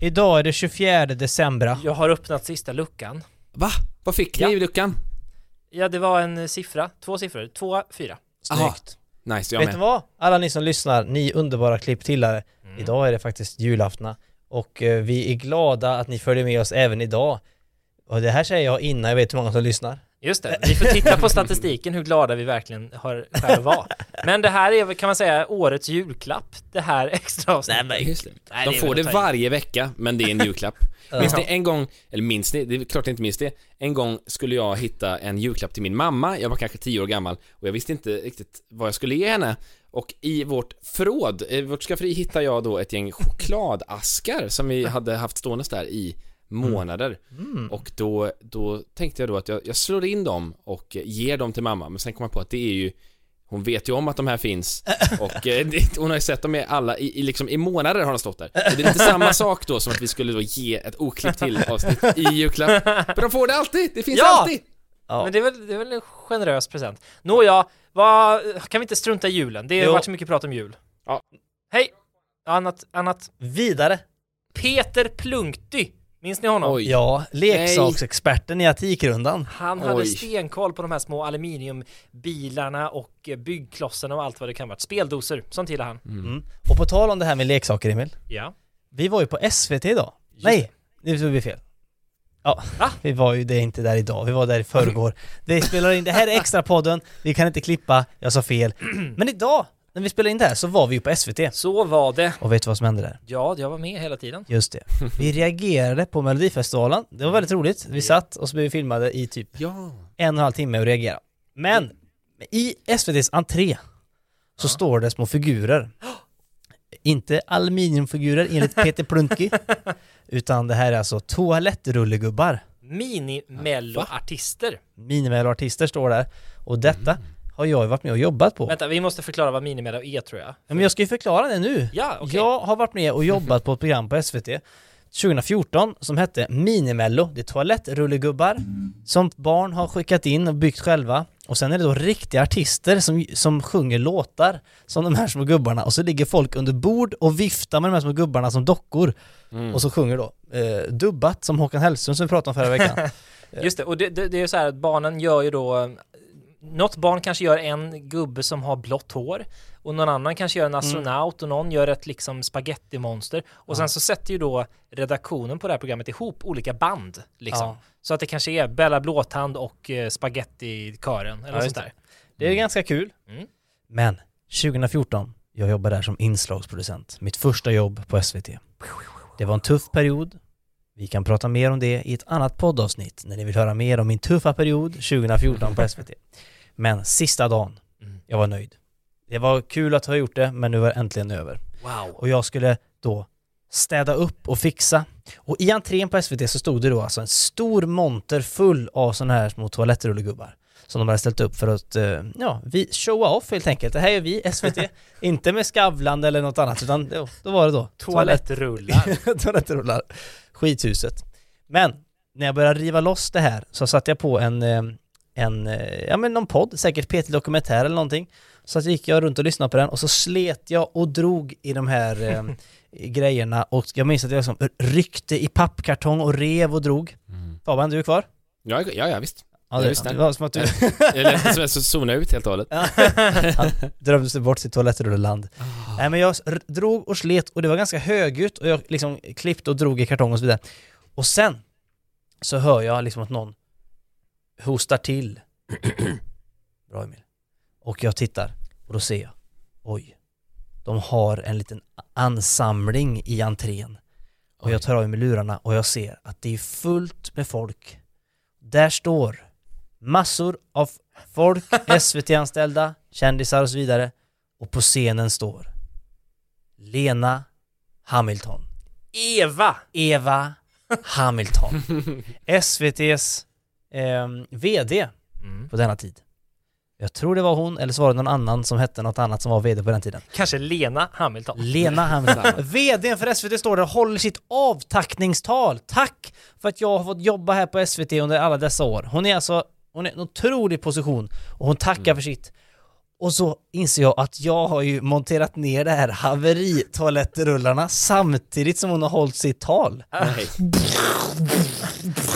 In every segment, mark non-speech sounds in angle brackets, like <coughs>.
Idag är det 24 december. Jag har öppnat sista luckan. Va? Vad fick ni Ja. i luckan? Ja, det var en siffra. Två siffror. Två, fyra. Aha. Snyggt. Nice, jag Vet med. ni vad? Alla ni som lyssnar, ni underbara klipptillare. Mm. Idag är det faktiskt julaftna. Och eh, vi är glada att ni följer med oss även idag. Och det här säger jag innan jag vet hur många som lyssnar. Just det, vi får titta på statistiken hur glada vi verkligen har skäl att vara. Men det här är kan man säga, årets julklapp, det här extra avsnittet. Just det. Nej, De det är får det varje vecka, men det är en julklapp. <laughs> Minns ni en gång, eller minns ni, det är klart ni inte minns det. En gång skulle jag hitta en julklapp till min mamma, jag var kanske tio år gammal och jag visste inte riktigt vad jag skulle ge henne. Och i vårt förråd, i vårt skafferi hittade jag då ett gäng chokladaskar som vi hade haft ståendes där i månader. Och då, då tänkte jag då att jag, jag slår in dem och ger dem till mamma, men sen kom jag på att det är ju hon vet ju om att de här finns <laughs> och eh, det, hon har ju sett dem i alla, i, i, liksom, i månader har de stått där. Och det är inte samma sak då som att vi skulle då ge ett oklippt till avsnitt i julklapp. <laughs> För de får det alltid, det finns Ja! alltid! Ja. Men det är, väl, det är väl en generös present. Nåja, vad, kan vi inte strunta i julen? Det har varit så mycket prat om jul. Ja. Hej! Annat, annat. Vidare. Peter Plunkty, minns ni honom? Oj. Ja, leksaksexperten i Atikrundan. Han hade Oj. stenkoll på de här små aluminiumbilarna och byggklossarna och allt vad det kan vara. Speldosor, sånt gillar han. Mm. Och på tal om det här med leksaker Emil. Ja. Vi var ju på SVT idag. Just Nej, det blev fel. Ja, Va? vi var ju det inte där idag, vi var där i förrgår. Vi spelar in, det här är extra podden, vi kan inte klippa, jag sa fel. Men idag, när vi spelade in det här, så var vi ju på SVT. Så var det. Och vet du vad som hände där? Ja, jag var med hela tiden. Just det. Vi <laughs> reagerade på Melodifestivalen, det var väldigt roligt. Vi satt och så blev vi filmade i typ Ja. en och en halv timme och reagerade. Men i SVTs entré så står det små figurer. <gasps> Inte aluminiumfigurer enligt <laughs> Peter Plunky, utan det här är alltså toalettrullegubbar. Mini-mello-artister. Minimello-artister står där. Och detta har jag varit med och jobbat på. Vänta, vi måste förklara vad mini-mello är tror jag. Ja, Men jag ska ju förklara det nu. Ja, okej. Jag har varit med och jobbat på ett program på SVT 2014 som hette Minimello. Det är toalettrullegubbar som barn har skickat in och byggt själva. Och sen är det då riktiga artister som, som sjunger låtar som de här små gubbarna och så ligger folk under bord och viftar med de här små gubbarna som dockor och så sjunger då eh, dubbat som Håkan Hellström som vi pratade om förra veckan. <laughs> Just det, och det, det, det är ju så här att barnen gör ju då något barn kanske gör en gubbe som har blått hår och någon annan kanske gör en astronaut och någon gör ett liksom spagettimonster och sen så sätter ju då redaktionen på det här programmet ihop olika band liksom. Ja. Så att det kanske är Bella Blåtand och eh, Spagetti-kören eller Ja, sånt där. Det är ganska kul. Mm. Men 2014, jag jobbade där som inslagsproducent. Mitt första jobb på SVT. Det var en tuff period. Vi kan prata mer om det i ett annat poddavsnitt när ni vill höra mer om min tuffa period 2014 på SVT. Men sista dagen, Mm. jag var nöjd. Det var kul att ha gjort det, men nu var det äntligen över. Wow. Och jag skulle då städa upp och fixa. Och i entrén på SVT så stod det då alltså en stor monter full av sådana här små toalettrullegubbar som de hade ställt upp för att, eh, ja, vi showa off helt enkelt. Det här är vi, SVT. <laughs> inte med Skavlan eller något annat, utan då, då var det då Toalettrullar. <laughs> toalettrullar. Skithuset. Men när jag började riva loss det här så satte jag på en, eh, en eh, ja men någon podd, säkert P3 Dokumentär eller någonting. Så att gick jag runt och lyssnade på den och så slet jag och drog i de här eh, <laughs> grejerna och jag minns att jag liksom ryckte i pappkartong och rev och drog. Fabian, du är kvar? Ja, ja, ja visst. Ja, det, det var som att du <laughs> Jag lät som jag zonade ut helt och hållet. Han drömde sig bort sitt toalettrulleland. Nej men jag drog och slet och det var ganska högljutt och jag liksom klippte och drog i kartong och så vidare. Och sen så hör jag liksom att någon hostar till. <clears throat> Bra Emil. Och jag tittar och då ser jag, oj, de har en liten ansamling i entrén. Och jag tar av mig lurarna och jag ser att det är fullt med folk. Där står massor av folk, <laughs> SVT-anställda, kändisar och så vidare. Och på scenen står Lena Hamilton. Eva! Eva Hamilton. <laughs> SVT's eh, VD Mm. på denna tid. Jag tror det var hon, eller så var det någon annan som hette något annat som var VD på den tiden. Kanske Lena Hamilton. Lena Hamilton. <laughs> VDn för SVT står där och håller sitt avtackningstal. Tack för att jag har fått jobba här på SVT under alla dessa år. Hon är alltså, hon är en otrolig position och hon tackar för sitt. Och så inser jag att jag har ju monterat ner det här haveritoalettrullarna samtidigt som hon har hållit sitt tal.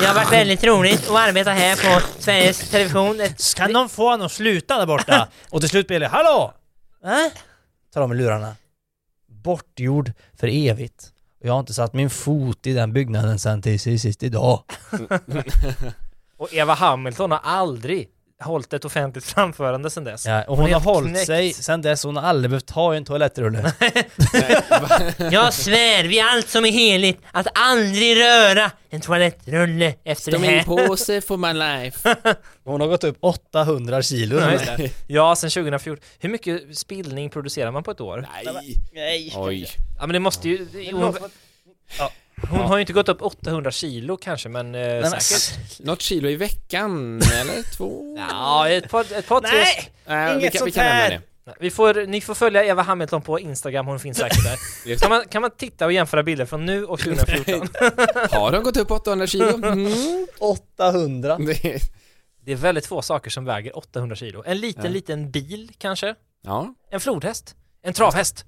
Det har varit väldigt roligt att arbeta här på Sveriges Television. Kan någon få honom att sluta där borta? och till slut blir det Hallå! Äh? Tar de med lurarna. Bortgjord för evigt. Och jag har inte satt min fot i den byggnaden sen till sist idag. <laughs> Och Eva Hamilton har aldrig hållit ett offentligt framförande sedan dess. Ja, och Hon hon, har hållit knäckt. sig sen dess, hon har aldrig behövt ta i en toalettrulle. <laughs> <laughs> Jag svär vid allt som är heligt att aldrig röra en toalettrulle efter De det är här. på sig for my life. <laughs> Hon har gått upp 800 kilo. Ja, det. Ja, sen 2014. Hur mycket spillning producerar man på ett år? Nej. Nej. Oj. Ja men det måste ju... Hon, hon har ju inte gått upp 800 kilo kanske men, eh, men- säkert. Något kilo i veckan, eller två? Ja, ett par, ett par tre... Nej! Nej, vi Inget vi sånt här. Vi får, ni får följa Eva Hamilton på Instagram, hon finns säkert där. <laughs> Kan man, kan man titta och jämföra bilder från nu och <laughs> 2014? Har de gått upp 800 kilo? <laughs> Mm. 800. Det, Det är väldigt få saker som väger 800 kilo. En liten, Ja. liten bil kanske? ja. En flodhäst? En travhäst?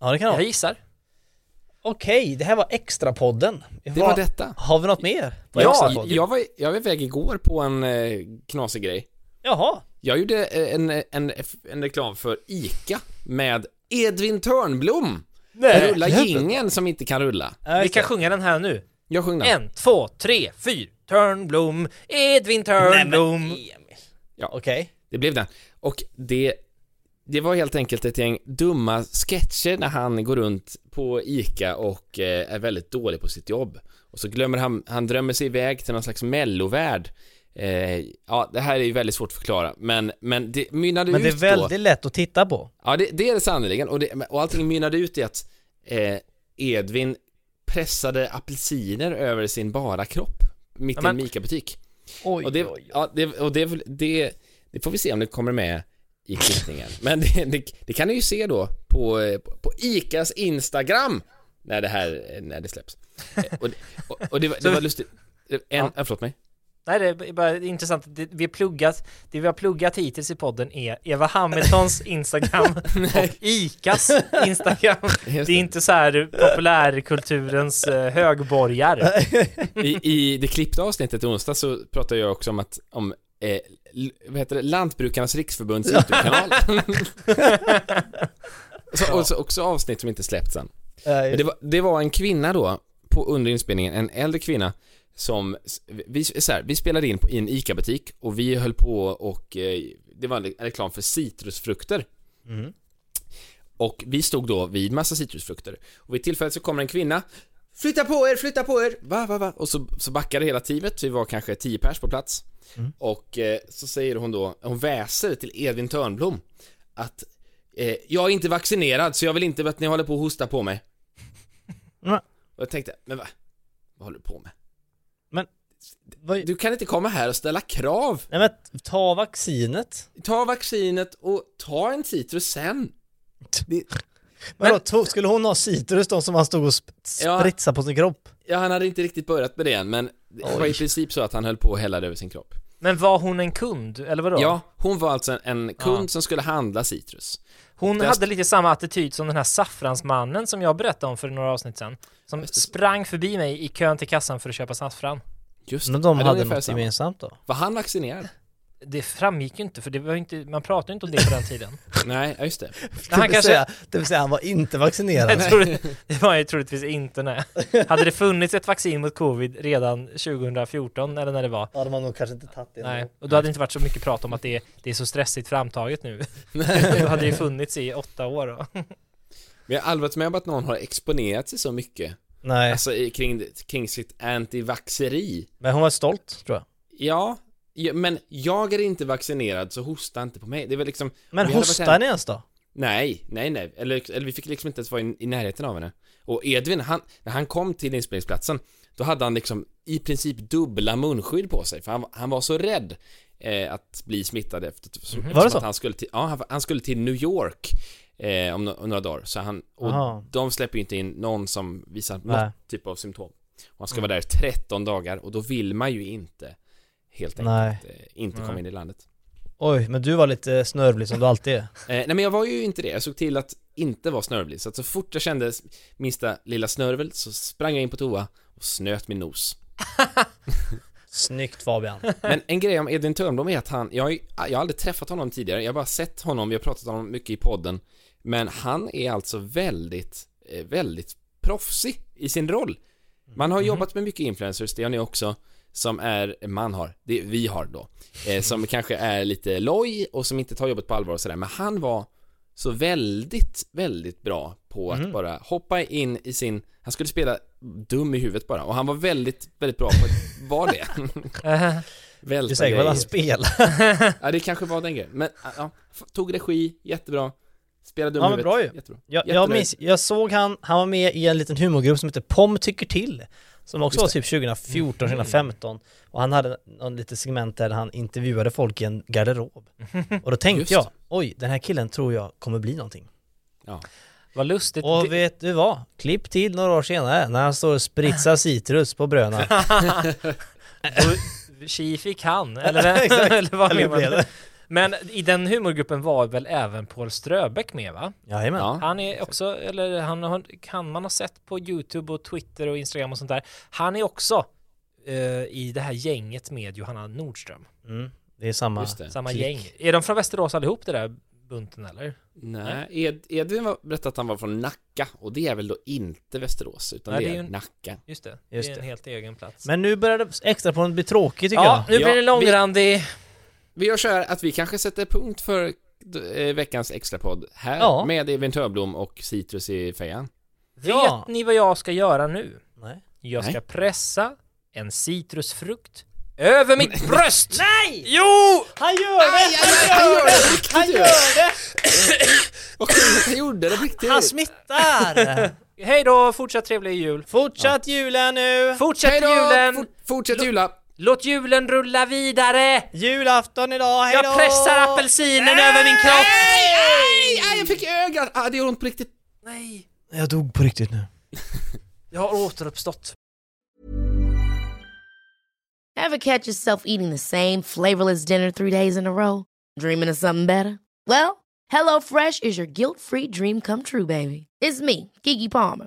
Ja det kan Jag vara. gissar. Okej, det här var extrapodden. Det var detta. Har vi något mer? Ja? Jag var, jag var iväg igår på en eh, knasig grej. Jaha. Jag gjorde eh, en, en, en reklam för ICA med Edvin Törnblom. Nej. Rulla jingeln som inte kan rulla. Ja, Vi kan sjunga den här nu. Jag sjöng den. En, två, tre, fyra. Törnblom, Edvin Törnblom. Nej, men. Ja. Okej. Det blev den. Och det, det var helt enkelt ett gäng dumma sketcher när han går runt på ICA och eh, är väldigt dålig på sitt jobb. Och så glömmer han, han drömmer sig iväg till någon slags mellovärld. Eh, ja, det här är ju väldigt svårt att förklara, men, men det mynnade Men det är ut då. väldigt lätt att titta på. Ja, det, det är det sannerligen. Och, det, och allting mynnade ut i att eh, Edvin pressade apelsiner över sin bara kropp mitt Ja, i en men- Mika-butik. Oj, Och, det, oj, oj. ja, det, och det, det, det får vi se om det kommer med i klippningen. Men det, det, det kan ni ju se då på, eh, på, ICAs Instagram när det här, eh, när det släpps. Eh, Och, och, och det, var- det var lustigt. En, Ja. ja. förlåt mig. Nej, det är bara intressant. Det vi, har pluggat, det vi har pluggat hittills i podden är Eva Hamiltons <laughs> Instagram och ICAs Instagram. <laughs> Det är inte så här populärkulturens eh, högborgar. <laughs> I, I det klippta avsnittet i onsdag så pratade jag också om att, om, eh, vad heter det, Lantbrukarnas riksförbunds YouTube-kanal. <laughs> så, och så också avsnitt som inte släppts än. Men det, var, det var en kvinna då, på under inspelningen, en äldre kvinna som, vi, så här, vi spelade in på, i en ICA-butik och vi höll på och eh, det var en reklam för citrusfrukter. Mm. Och vi stod då vid massa citrusfrukter. Och vid tillfället så kommer en kvinna Flytta på er, flytta på er! Va, va, va? Och så, så backade hela teamet, vi var kanske 10 pers på plats. Mm. Och eh, så säger hon då, hon väser till Edvin Törnblom att eh, jag är inte vaccinerad så jag vill inte att ni håller på och hosta på mig. Mm. Och jag tänkte, men va? Vad håller du på med? Vad- Du kan inte komma här och ställa krav. Nej men ta vaccinet. Ta vaccinet och ta en citrus sen. <laughs> Det, Men då, to- skulle hon ha citrus då som han stod och sp- Ja. spritsade på sin kropp? ja, han hade inte riktigt börjat med det än, men det var i princip så att han höll på att hälla det över sin kropp. Men var hon en kund, eller vadå? Ja, hon var alltså en, en kund Ja. som skulle handla citrus. Hon hade lite samma attityd som den här saffransmannen som jag berättade om för några avsnitt sedan. Som sprang förbi mig i kön till kassan för att köpa saffran. Just Men det. de Ja, hade något gemensamt då? Var han vaccinerad? Det framgick ju inte, för det var inte, man pratade ju inte om det på den tiden. <laughs> Nej, just det. Det han vill, kanske, säga, det vill säga han var inte vaccinerad. jag tror, det var ju troligtvis inte nej. Hade det funnits ett vaccin mot covid redan 2014 eller när det var? Ja, de har nog kanske inte tagit det. Nej, och då hade det inte varit så mycket prat om att det, det är så stressigt framtaget nu. <laughs> då hade det ju funnits i åtta år då. Men jag har aldrig varit med om att någon har exponerat sig så mycket. Nej, Alltså kring, kring sitt antivaxeri. men hon var stolt tror jag. Ja, ja, men jag är inte vaccinerad så hosta inte på mig. Det väl liksom... Men hostar ni ens då? Nej, nej, nej. Eller, eller vi fick liksom inte ens vara i, i närheten av henne. Och Edvin, han, när han kom till inspelningsplatsen, då hade han liksom i princip dubbla munskydd på sig, för han, han var så rädd eh, att bli smittad efter... Som, Mhm. Var det så? Att han, skulle till, ja, han, han skulle till New York eh, om, no, om några dagar, så han... Och Aha. de släpper ju inte in någon som visar Nej. något typ av symptom. Och han ska vara där 13 dagar, och då vill man ju inte helt Nej. enkelt eh, inte komma in i landet. Oj, men du var lite snörvlig som du alltid är. <laughs> Eh, nej men jag var ju inte det, jag såg till att inte vara snörvlig. Så att så fort jag kände minsta lilla snörvel så sprang jag in på toa och snöt min nos. <laughs> Snyggt Fabian. <laughs> Men en grej om Edvin Törnblom är att han, jag har, ju- jag har aldrig träffat honom tidigare, jag har bara sett honom, vi har pratat om honom mycket i podden. Men han är alltså väldigt, eh, väldigt proffsig i sin roll. Man har jobbat med mycket influencers, det har ni också som är, man har, det vi har då eh, Som kanske är lite loj och som inte tar jobbet på allvar och sådär. Men han var så väldigt, väldigt bra på att bara hoppa in i sin Han skulle spela dum i huvudet bara och han var väldigt, väldigt bra på att vara det. <laughs> Du Välta säker på att han spelar? <laughs> Ja det kanske var den grejen, men ja, tog regi, jättebra. Spelade dum Ja, i men bra ju. jättebra. Jag, jag, minns, jag såg han, han var med i en liten humorgrupp som heter POM tycker till Som också var typ 2014, 2015 Och han hade någon litet segment där han intervjuade folk i en garderob. <laughs> Och då tänkte Just. jag, oj den här killen tror jag kommer bli någonting. Ja, vad lustigt. Och Det- vet du vad? Klipp till några år senare när han står och spritsar <laughs> citrus på bröna Tji <laughs> fick han, eller, eller vad menar du? Men i den humorgruppen var väl även Paul Ströbeck med va? Jajamän ja. Han är också, eller han kan man ha sett på YouTube och Twitter och Instagram och sånt där. Han är också eh, i det här gänget med Johanna Nordström. mm, Det är samma det Samma Klick. gäng. Är de från Västerås allihop det där bunten eller? Nej, Ed, Edvin var, berättade att han var från Nacka och det är väl då inte Västerås utan Nej, det är, en- Nacka Just det, Just det är en helt egen plats. Men nu börjar det extra på bli tråkigt tycker ja, jag nu blir det Ja, vi- långrandig. Vi gör så här att vi kanske sätter punkt för eh, veckans extrapodd här Ja. med Edvin Törblom och Citrus i fejan Ja. Vet ni vad jag ska göra nu? Nej. Jag ska Nej. pressa en citrusfrukt över mitt bröst! Nej! Jo! Han gör det! han gör det Han gör det! <coughs> Vad sjukt han gjorde det på riktigt Han smittar! Hej då, fortsatt trevlig jul! Fortsatt julen nu! Fortsätt julen! Fort- Fortsätt jula! Låt julen rulla vidare! Julafton idag, hejdå! Jag pressar apelsinen över min kropp! Nej, nej, nej, jag fick ögat! Ah, det gör ont på riktigt Nej, Jag dog på riktigt nu. <laughs> jag har återuppstått. Ever catch yourself eating the same flavorless dinner three days in a row? Dreaming of something better? Well, HelloFresh is your guilt-free dream come true, baby. It's me, Kiki Palmer.